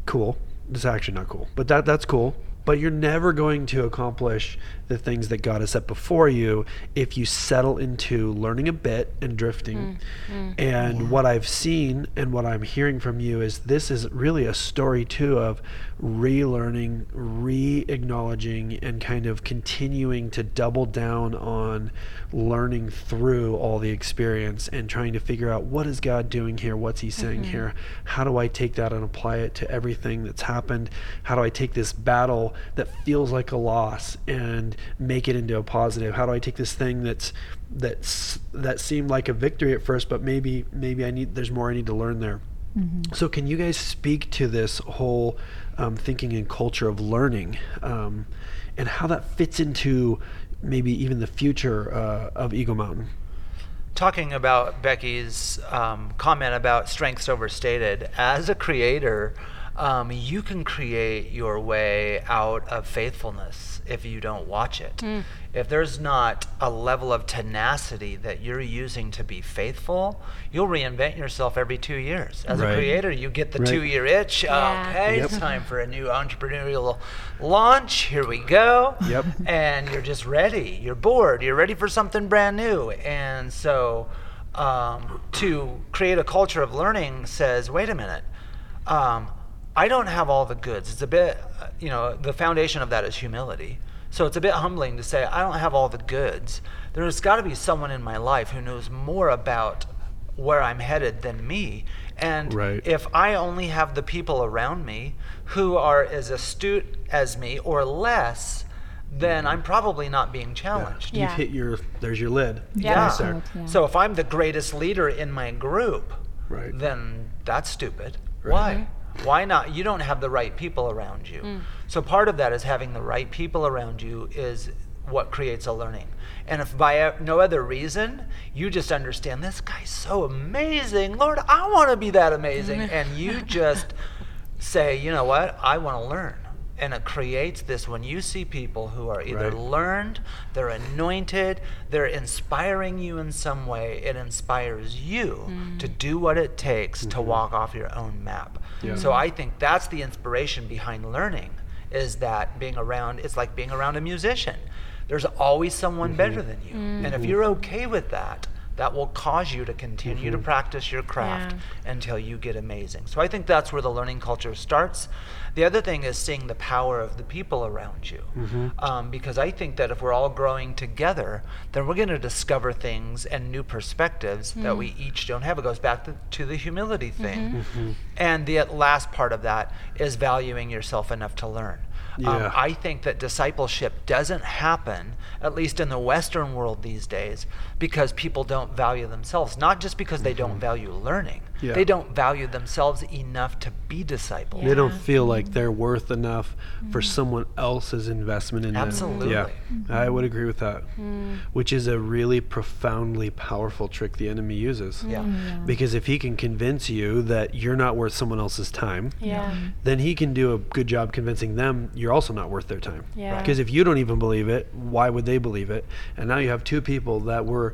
cool. It's actually not cool but that that's cool but you're never going to accomplish the things that God has set before you if you settle into learning a bit and drifting. Mm, mm. And what I've seen and what I'm hearing from you is this is really a story too of relearning, re-acknowledging and kind of continuing to double down on learning through all the experience and trying to figure out what is God doing here? What's he saying mm-hmm. here? How do I take that and apply it to everything that's happened? How do I take this battle that feels like a loss and make it into a positive? How do I take this thing that's that's that seemed like a victory at first, but maybe maybe I need there's more I need to learn there. Mm-hmm. So can you guys speak to this whole um, thinking and culture of learning, um, and how that fits into maybe even the future uh, of Eagle Mountain. talking about Becky's um, comment about strengths overstated, as a creator, um, you can create your way out of faithfulness if you don't watch it. If there's not a level of tenacity that you're using to be faithful, you'll reinvent yourself every two years. As Right. a creator, you get the Right. two year itch. Yeah. Okay, Yep. it's time for a new entrepreneurial launch. Here we go Yep. and you're just ready. You're bored. You're ready for something brand new. And so, um, to create a culture of learning says, wait a minute, um, I don't have all the goods. It's a bit, uh, you know, the foundation of that is humility. So it's a bit humbling to say, I don't have all the goods. There's got to be someone in my life who knows more about where I'm headed than me. And Right. if I only have the people around me who are as astute as me or less, then mm-hmm. I'm probably not being challenged. You've Yeah. hit your. There's your lid. Yeah. Right there. Good, yeah. So if I'm the greatest leader in my group, Right. then that's stupid. Right. Why? Why not? You don't have the right people around you. Mm. So part of that is having the right people around you is what creates a learning. And if by no other reason, you just understand this guy's so amazing, Lord, I want to be that amazing, mm-hmm. and you just say, you know what, I want to learn. And it creates this when you see people who are either Right. learned, they're anointed, they're inspiring you in some way, it inspires you mm. to do what it takes to mm-hmm. walk off your own map. Yeah. So I think that's the inspiration behind learning is that being around it's like being around a musician. There's always someone mm-hmm. better than you. Mm. And if you're okay with that, that will cause you to continue to mm-hmm. practice your craft Yeah. until you get amazing. So I think that's where the learning culture starts. The other thing is seeing the power of the people around you. Mm-hmm. Um, because I think that if we're all growing together, then we're going to discover things and new perspectives that mm. we each don't have. It goes back to, to the humility mm-hmm. thing. Mm-hmm. And the uh, last part of that is valuing yourself enough to learn. Um, yeah. Um, I think that discipleship doesn't happen, at least in the Western world these days, because people don't value themselves. Not just because they don't value learning, Yeah. they don't value themselves enough to be discipled. They don't feel mm-hmm. like they're worth enough for mm-hmm. someone else's investment in Absolutely. them. Yeah, mm-hmm. I would agree with that. Mm. Which is a really profoundly powerful trick the enemy uses. Yeah. Mm, because if he can convince you that you're not worth someone else's time, Yeah. then he can do a good job convincing them you're also not worth their time. Yeah. Because if you don't even believe it, why would they believe it? And now you have two people that were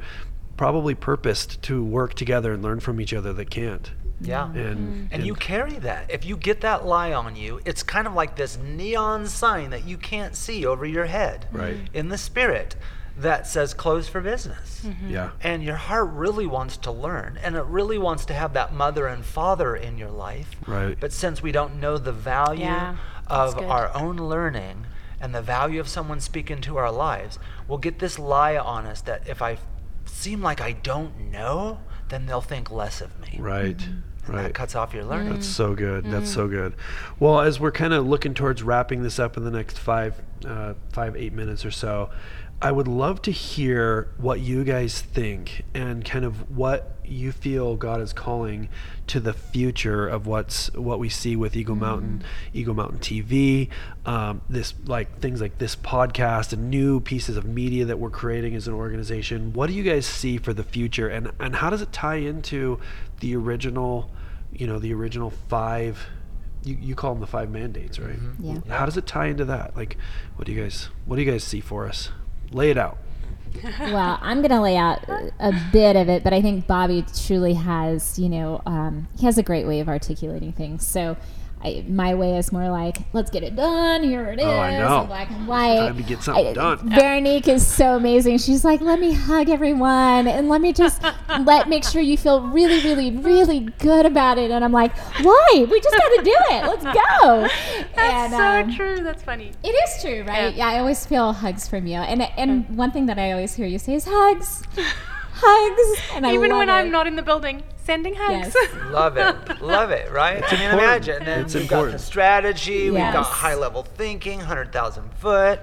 probably purposed to work together and learn from each other that can't. Yeah. Mm-hmm. And And you carry that. If you get that lie on you, it's kind of like this neon sign that you can't see over your head Right. Mm-hmm. in the spirit that says closed for business. Mm-hmm. yeah. And your heart really wants to learn and it really wants to have that mother and father in your life. Right. But since we don't know the value Yeah, of good. our own learning and the value of someone speaking to our lives, we'll get this lie on us that if I seem like I don't know, then they'll think less of me. Right. Mm-hmm. And Right. That cuts off your learning. That's so mm-hmm. good. That's so mm-hmm. good. Well, as we're kind of looking towards wrapping this up in the next five, uh, five, eight minutes or so, I would love to hear what you guys think and kind of what you feel God is calling to the future of what's what we see with Eagle Mountain, Eagle Mountain TV, um, this like things like this podcast and new pieces of media that we're creating as an organization. What do you guys see for the future, and and how does it tie into the original? you know the original five you, you call them the five mandates right Yeah. how does it tie into that like what do you guys what do you guys see for us lay it out well, I'm going to lay out a bit of it, but I think Bobby truly has, you know, um, he has a great way of articulating things. So I, my way is more like, let's get it done. Here it is, Oh, I know. in black and white. Time to get something I- done. Veronique is so amazing. She's like, let me hug everyone and let me just let make sure you feel really, really, really good about it. And I'm like, why? We just got to do it. Let's go. That's And, so um, true. That's funny. it is true, right? Yeah. I always feel hugs from you. And and one thing that I always hear you say is hugs. hugs. And I Even love when it. I'm not in the building, sending hugs. Yes. Love it. Love it, right? I mean, important. imagine. And then It's we've got important. the strategy, we've got high level thinking, 100,000 foot.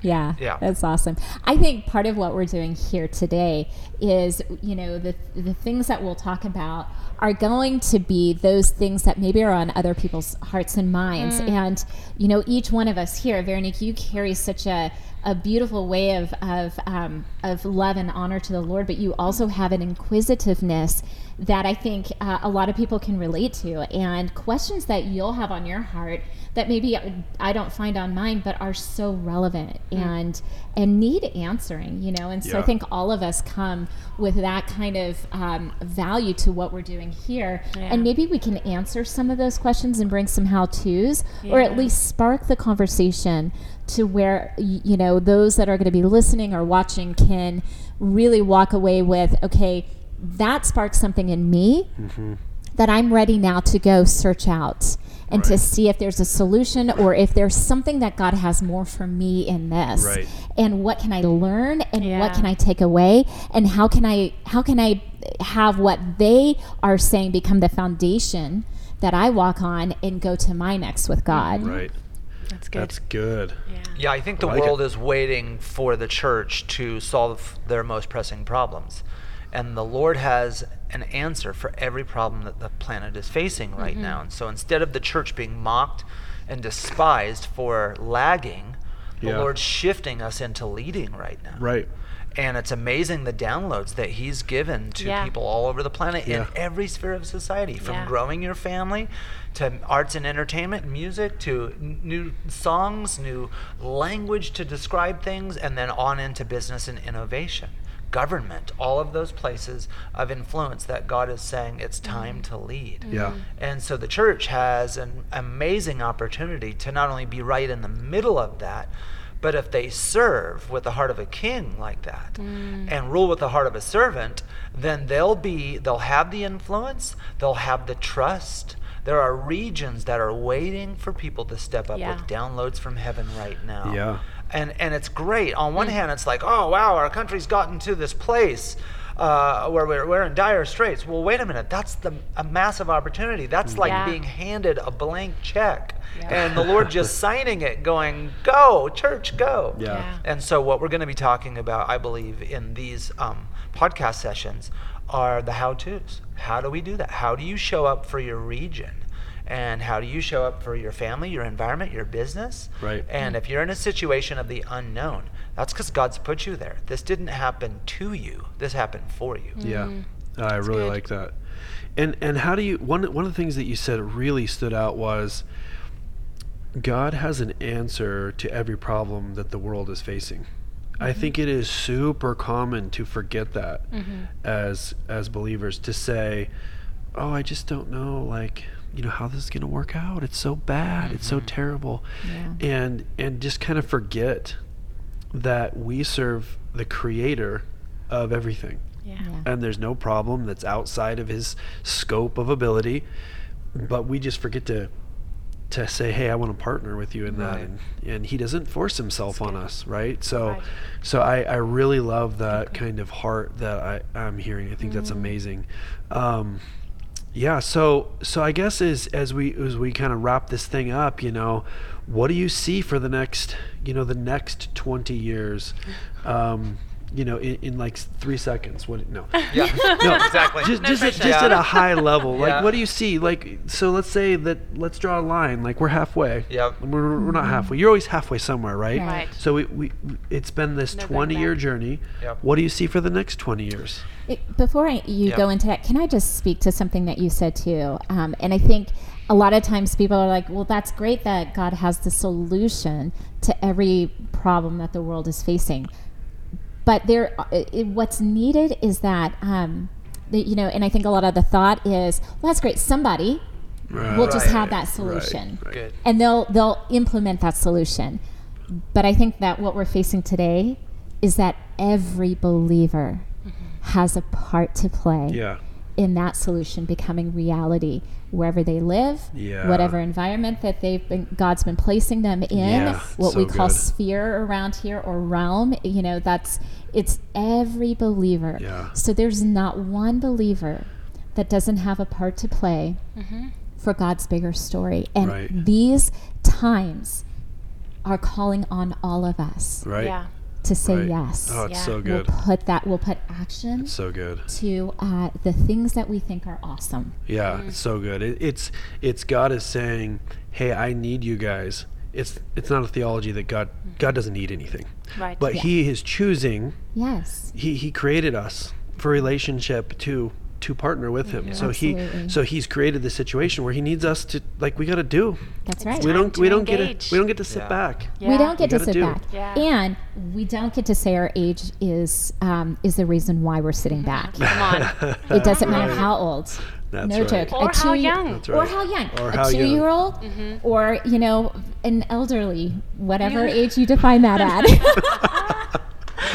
Yeah, Yeah. that's awesome. I think part of what we're doing here today is, you know, the the things that we'll talk about are going to be those things that maybe are on other people's hearts and minds. And you know, each one of us here, Veronique, you carry such a a beautiful way of of um, of love and honor to the Lord, but you also have an inquisitiveness that I think uh, a lot of people can relate to, and questions that you'll have on your heart that maybe I don't find on mine, but are so relevant and and need answering. You know, and so I think all of us come with that kind of um, value to what we're doing here, Yeah. and maybe we can answer some of those questions and bring some how tos, or at least spark the conversation to where you know those that are going to be listening or watching can really walk away with okay that sparks something in me mm-hmm. that i'm ready now to go search out and to see if there's a solution or if there's something that god has more for me in this Right. and what can i learn and what can i take away and how can i how can i have what they are saying become the foundation that i walk on and go to my next with mm-hmm. god Right. That's good. That's good. yeah. Yeah, I think the I like world it. is waiting for the church to solve their most pressing problems. And the Lord has an answer for every problem that the planet is facing right mm-hmm. now. And so instead of the church being mocked and despised for lagging, the Yeah. Lord's shifting us into leading right now. Right. And it's amazing the downloads that He's given to Yeah. people all over the planet Yeah. in every sphere of society, from Yeah. growing your family to arts and entertainment, music to n- new songs, new language to describe things, and then on into business and innovation. Government, all of those places of influence that God is saying it's time to lead. Yeah. And so the church has an amazing opportunity to not only be right in the middle of that, but if they serve with the heart of a king like that mm. and rule with the heart of a servant, then they'll be they'll have the influence, they'll have the trust. There are regions that are waiting for people to step up Yeah. with downloads from heaven right now. Yeah. And and it's great. On one hand, it's like, oh wow, our country's gotten to this place uh, where we're, we're in dire straits. Well, wait a minute. That's the a massive opportunity. That's like Yeah. being handed a blank check, Yeah. and the Lord just signing it, going, "Go, church, go." Yeah. Yeah. And so, what we're going to be talking about, I believe, in these um, podcast sessions are the how to's. How do we do that? How do you show up for your region? And how do you show up for your family, your environment, your business? Right. And if you're in a situation of the unknown, that's because God's put you there. This didn't happen to you, this happened for you. Mm-hmm. Yeah, I really good. like that. And and how do you one one of the things that you said really stood out was God has an answer to every problem that the world is facing. I think mm-hmm. it is super common to forget that mm-hmm. as as believers to say, "Oh, I just don't know like, you know, how this is going to work out. It's so bad. It's so terrible." Yeah. And and just kind of forget that we serve the creator of everything Yeah. Yeah. and there's no problem that's outside of his scope of ability but we just forget to to say hey i want to partner with you in that and, and he doesn't force himself on us right so Right. so i i really love that kind of heart that i i'm hearing i think that's amazing um yeah so so i guess as as we as we kind of wrap this thing up you know what do you see for the next you know the next 20 years? Um you know in, in like three seconds what no Yeah, no, exactly. Just, No just, at, pressure. just at a high level. Like, Yeah. what do you see? Like, so let's say that let's draw a line. Like, we're halfway. Yeah. We're, we're not halfway. You're always halfway somewhere, right? Right. Right. So we, we it's been this No 20 year back. journey. Yep. What do you see for the next 20 years? It, before I, you Yeah. go into that, can I just speak to something that you said too? Um, and I think a lot of times people are like, well, that's great that God has the solution to every problem that the world is facing. But there, it, it- what's needed is that, um, the, you know, and I think a lot of the thought is, well, that's great. Somebody will just Right. have that solution right. Good. and they'll they'll implement that solution. But I think that what we're facing today is that every believer has a part to play Yeah. In that solution becoming reality wherever they live, Yeah. whatever environment that they've been God's been placing them in, Yeah, what so we call good. sphere around here or realm, you know, that's it's every believer. Yeah. So there's not one believer that doesn't have a part to play mm-hmm. for God's bigger story. And Right. these times are calling on all of us Right. Yeah. To say Right. yes. Oh, it's Yeah. so We'll good. put that. We'll put action It's so good. to uh, the things that we think are awesome. Yeah, it's so good. It, it's it's God is saying, "Hey, I need you guys. it's it's not a theology that God God doesn't need anything. Right. But Yeah. he is choosing Yes. he he created us for relationship to to partner with him. So Absolutely. he so he's created the situation where he needs us to like we got to do. That's right. We don't we don't get engage. to, we don't get to sit Yeah. back. Yeah. We don't get You to sit do. back, Yeah. and we don't get to say our age is um, is the reason why we're sitting back. Come on. it doesn't matter how old. That's no right. joke. Or A how two- young. That's Or how young. Or a how young. two-year-old, Mm-hmm. or you know, an elderly, whatever age you define that at.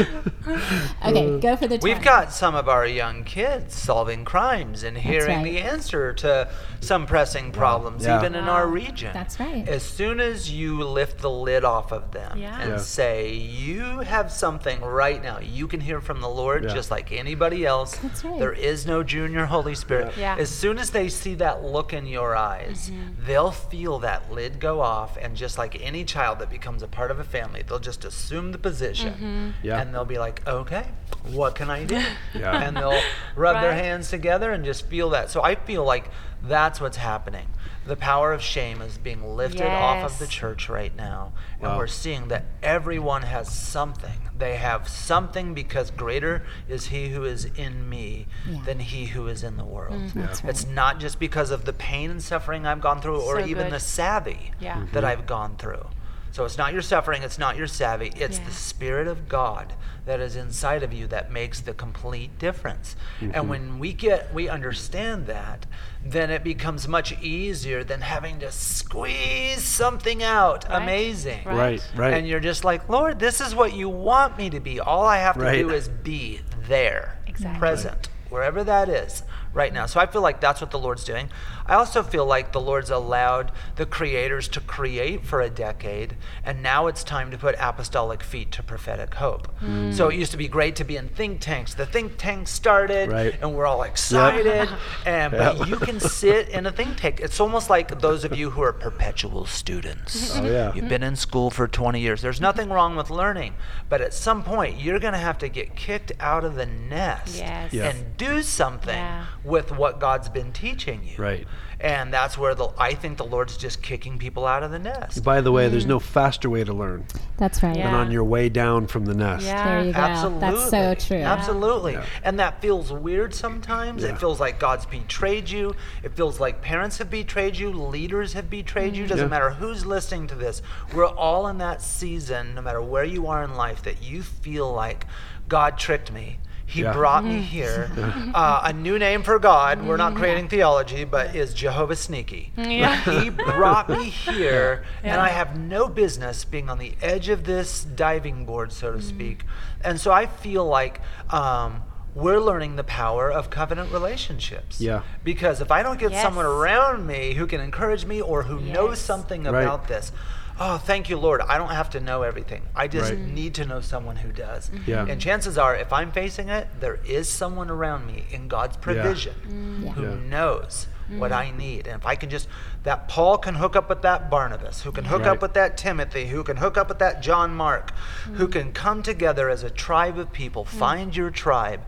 okay, uh, go for the. We've got some of our young kids solving crimes and hearing right. the answer to some pressing problems, Yeah. even in our region. That's right. As soon as you lift the lid off of them Yeah. and Yeah. say, You have something right now, you can hear from the Lord Yeah. just like anybody else. That's right. There is no junior Holy Spirit. Yeah. As soon as they see that look in your eyes, Mm-hmm. they'll feel that lid go off. And just like any child that becomes a part of a family, they'll just assume the position. Mm-hmm. Yeah. And they'll be like, Okay, what can I do? Yeah. And they'll rub their hands together and just feel that. So I feel like that's what's happening. The power of shame is being lifted off of the church right now. And Wow. we're seeing that everyone has something. They have something because greater is he who is in me Yeah. than he who is in the world. That's right. It's not just because of the pain and suffering I've gone through or So even good. the savvy Yeah. Mhm. that I've gone through. So it's not your suffering, it's not your savvy, it's Yeah. the Spirit of God that is inside of you that makes the complete difference. And mm-hmm. when we get we understand that, then it becomes much easier than having to squeeze something out. Right. Amazing. Right. Right, right. And you're just like, Lord, this is what you want me to be. All I have to Right. do is be there, Exactly. present, wherever that is right now. So I feel like that's what the Lord's doing. I also feel like the Lord's allowed the creators to create for a decade, and now it's time to put apostolic feet to prophetic hope. Mm. So it used to be great to be in think tanks. The think tank started, Right. and we're all excited. And but you can sit in a think tank. It's almost like those of you who are perpetual students. Oh, yeah. You've been in school for 20 years. There's nothing wrong with learning, but at some point you're going to have to get kicked out of the nest Yes. Yeah. and do something Yeah. With what God's been teaching you. Right. And that's where the I think the Lord's just kicking people out of the nest. By the way, there's mm. no faster way to learn That's right. Yeah. than on your way down from the nest. Yeah. There you go. Absolutely. That's so true. Absolutely. Yeah. And that feels weird sometimes. Yeah. It feels like God's betrayed you. It feels like parents have betrayed you, leaders have betrayed you. Doesn't Yeah. matter who's listening to this. We're all in that season, no matter where you are in life, that you feel like God tricked me. He Yeah. brought me here. Uh, a new name for God. We're not creating theology, but is Jehovah Sneaky. Yeah. He brought me here, and I have no business being on the edge of this diving board, so to Mm. speak. And so I feel like um, we're learning the power of covenant relationships. Yeah. Because if I don't get someone around me who can encourage me or who knows something Right. about this, oh, thank you, Lord. I don't have to know everything. I just Right. need to know someone who does. Mm-hmm. Yeah. And chances are, if I'm facing it, there is someone around me in God's provision Yeah. who Yeah. knows mm. what I need. And if I can just, that Paul can hook up with that Barnabas, who can hook Right. up with that Timothy, who can hook up with that John Mark, who mm. can come together as a tribe of people, find your tribe.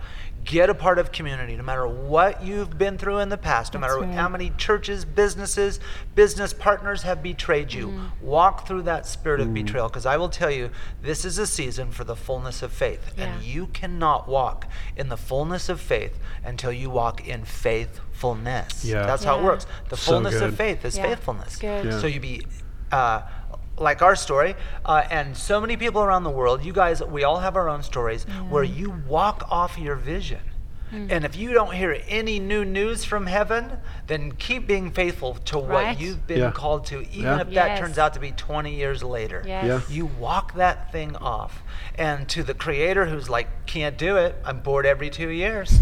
Get a part of community, no matter what you've been through in the past, no That's matter right. how many churches, businesses, business partners have betrayed you. Walk through that spirit of betrayal, because I will tell you, this is a season for the fullness of faith. And you cannot walk in the fullness of faith until you walk in faithfulness. Yeah. That's how it works. The So fullness of faith is Yeah, faithfulness. good. Yeah. So you be uh, like our story, uh, and so many people around the world. You guys, we all have our own stories where you walk off your vision. Hmm. And if you don't hear any new news from heaven, then keep being faithful to what you've been Yeah. called to, even Yeah. if that turns out to be 20 years later. Yes. Yeah. You walk that thing off. And to the creator who's like, can't do it, I'm bored every two years,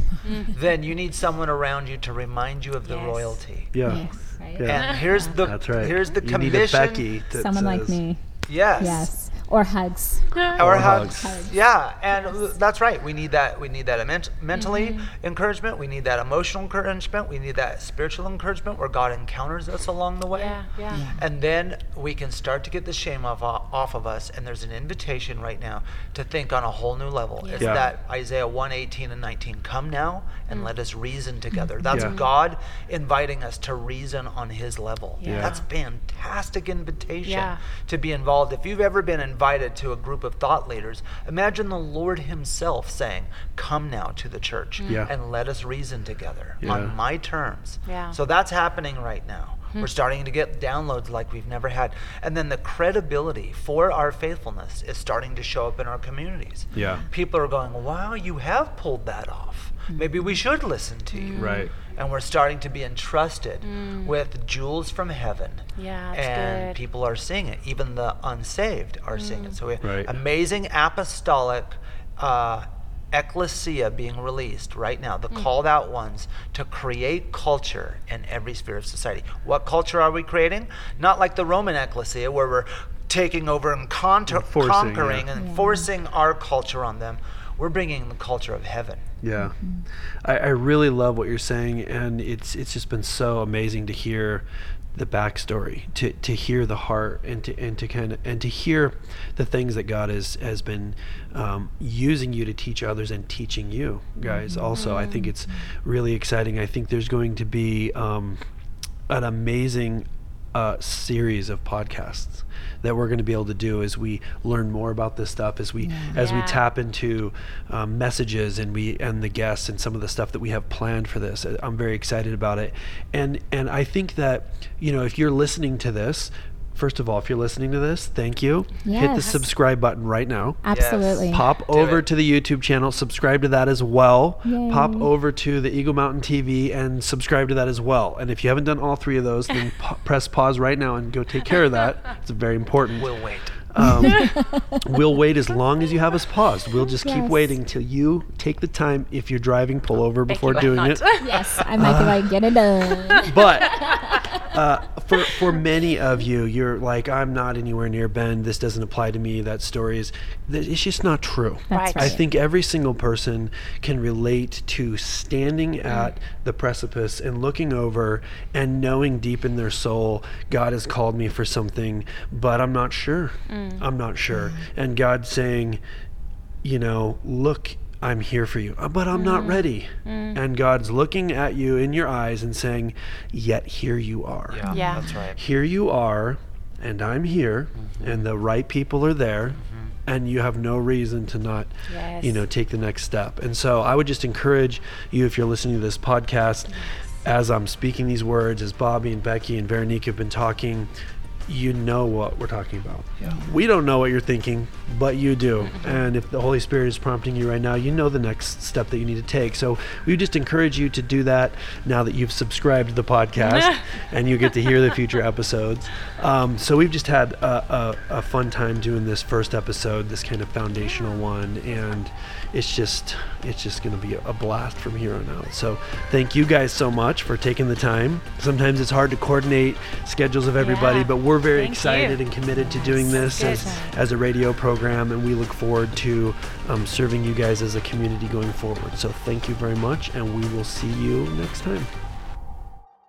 then you need someone around you to remind you of the Yes. royalty. Yeah. Yes, right? Yeah. And here's the That's right. here's the you need a commission. Becky that Someone like says- me. Yes. Yes. Or hugs. Or Or hugs. hugs. Yeah, and that's right. We need that. We need that ment- mentally mm-hmm. encouragement. We need that emotional encouragement. We need that spiritual encouragement where God encounters us along the way. Yeah, yeah. Yeah. And then we can start to get the shame off uh, off of us. And there's an invitation right now to think on a whole new level. yeah. Is Yeah. that Isaiah 1, 18 and 19? Come now and mm. let us reason together. Mm-hmm. That's Yeah. God inviting us to reason on His level. Yeah. That's fantastic invitation Yeah. to be involved. If you've ever been invited to a group of thought leaders, imagine the Lord Himself saying, Come now to the church mm-hmm. Yeah. and let us reason together Yeah. on my terms. Yeah. So that's happening right now. Hmm. We're starting to get downloads like we've never had. And then the credibility for our faithfulness is starting to show up in our communities. Yeah. People are going, Wow, you have pulled that off. Hmm. Maybe we should listen to you. Right. And we're starting to be entrusted mm. with jewels from heaven Yeah, that's and good. people are seeing it. Even the unsaved are seeing it. Mm. So we Right. amazing apostolic uh, ecclesia being released right now, the mm. called out ones to create culture in every sphere of society. What culture are we creating? Not like the Roman ecclesia where we're taking over and con- Enforcing, conquering yeah. and forcing our culture on them. We're bringing the culture of heaven. Yeah, I, I really love what you're saying, and it's it's just been so amazing to hear the backstory, to to hear the heart, and to and to kind of and to hear the things that God has has been um, using you to teach others and teaching you guys. Also, I think it's really exciting. I think there's going to be um, an amazing uh, series of podcasts that we're going to be able to do as we learn more about this stuff as we as we tap into um, messages and we and the guests and some of the stuff that we have planned for this. I'm very excited about it. And and i think that you know if you're listening to this first of all if you're listening to this thank you hit the subscribe button right now Absolutely. Pop Do over it. to the YouTube channel, subscribe to that as well. Pop over to the Eagle Mountain TV and subscribe to that as well. And if you haven't done all three of those, then pa- press pause right now and go take care of that. It's very important. We'll wait. Um, we'll wait as long as you have us paused. We'll just keep waiting till you take the time. If you're driving, pull over before doing it. yes, I might be like, get it done. But uh, for for many of you, you're like, I'm not anywhere near Bend. This doesn't apply to me. That story is, it's just not true. That's Right. I think every single person can relate to standing mm-hmm. at the precipice and looking over and knowing deep in their soul, God has called me for something, but I'm not sure. Mm. I'm not sure. Mm-hmm. And God saying, you know, look, I'm here for you, uh, but I'm not ready. And God's looking at you in your eyes and saying, yet here you are Yeah, Yeah. that's right. here you are and i'm here Mm-hmm. and the right people are there and you have no reason to not you know take the next step and so i would just encourage you if you're listening to this podcast as i'm speaking these words as bobby and becky and veronique have been talking you know what we're talking about. We don't know what you're thinking, but you do. And if the Holy Spirit is prompting you right now, you know the next step that you need to take. So we just encourage you to do that now that you've subscribed to the podcast and you get to hear the future episodes. Um, so we've just had a, a, a fun time doing this first episode, this kind of foundational one, and it's just it's just going to be a blast from here on out. So thank you guys so much for taking the time. Sometimes it's hard to coordinate schedules of everybody, Yeah. but we're very Thank excited you. and committed to doing this Good. as, as a radio program, and we look forward to um, serving you guys as a community going forward. So thank you very much, and we will see you next time.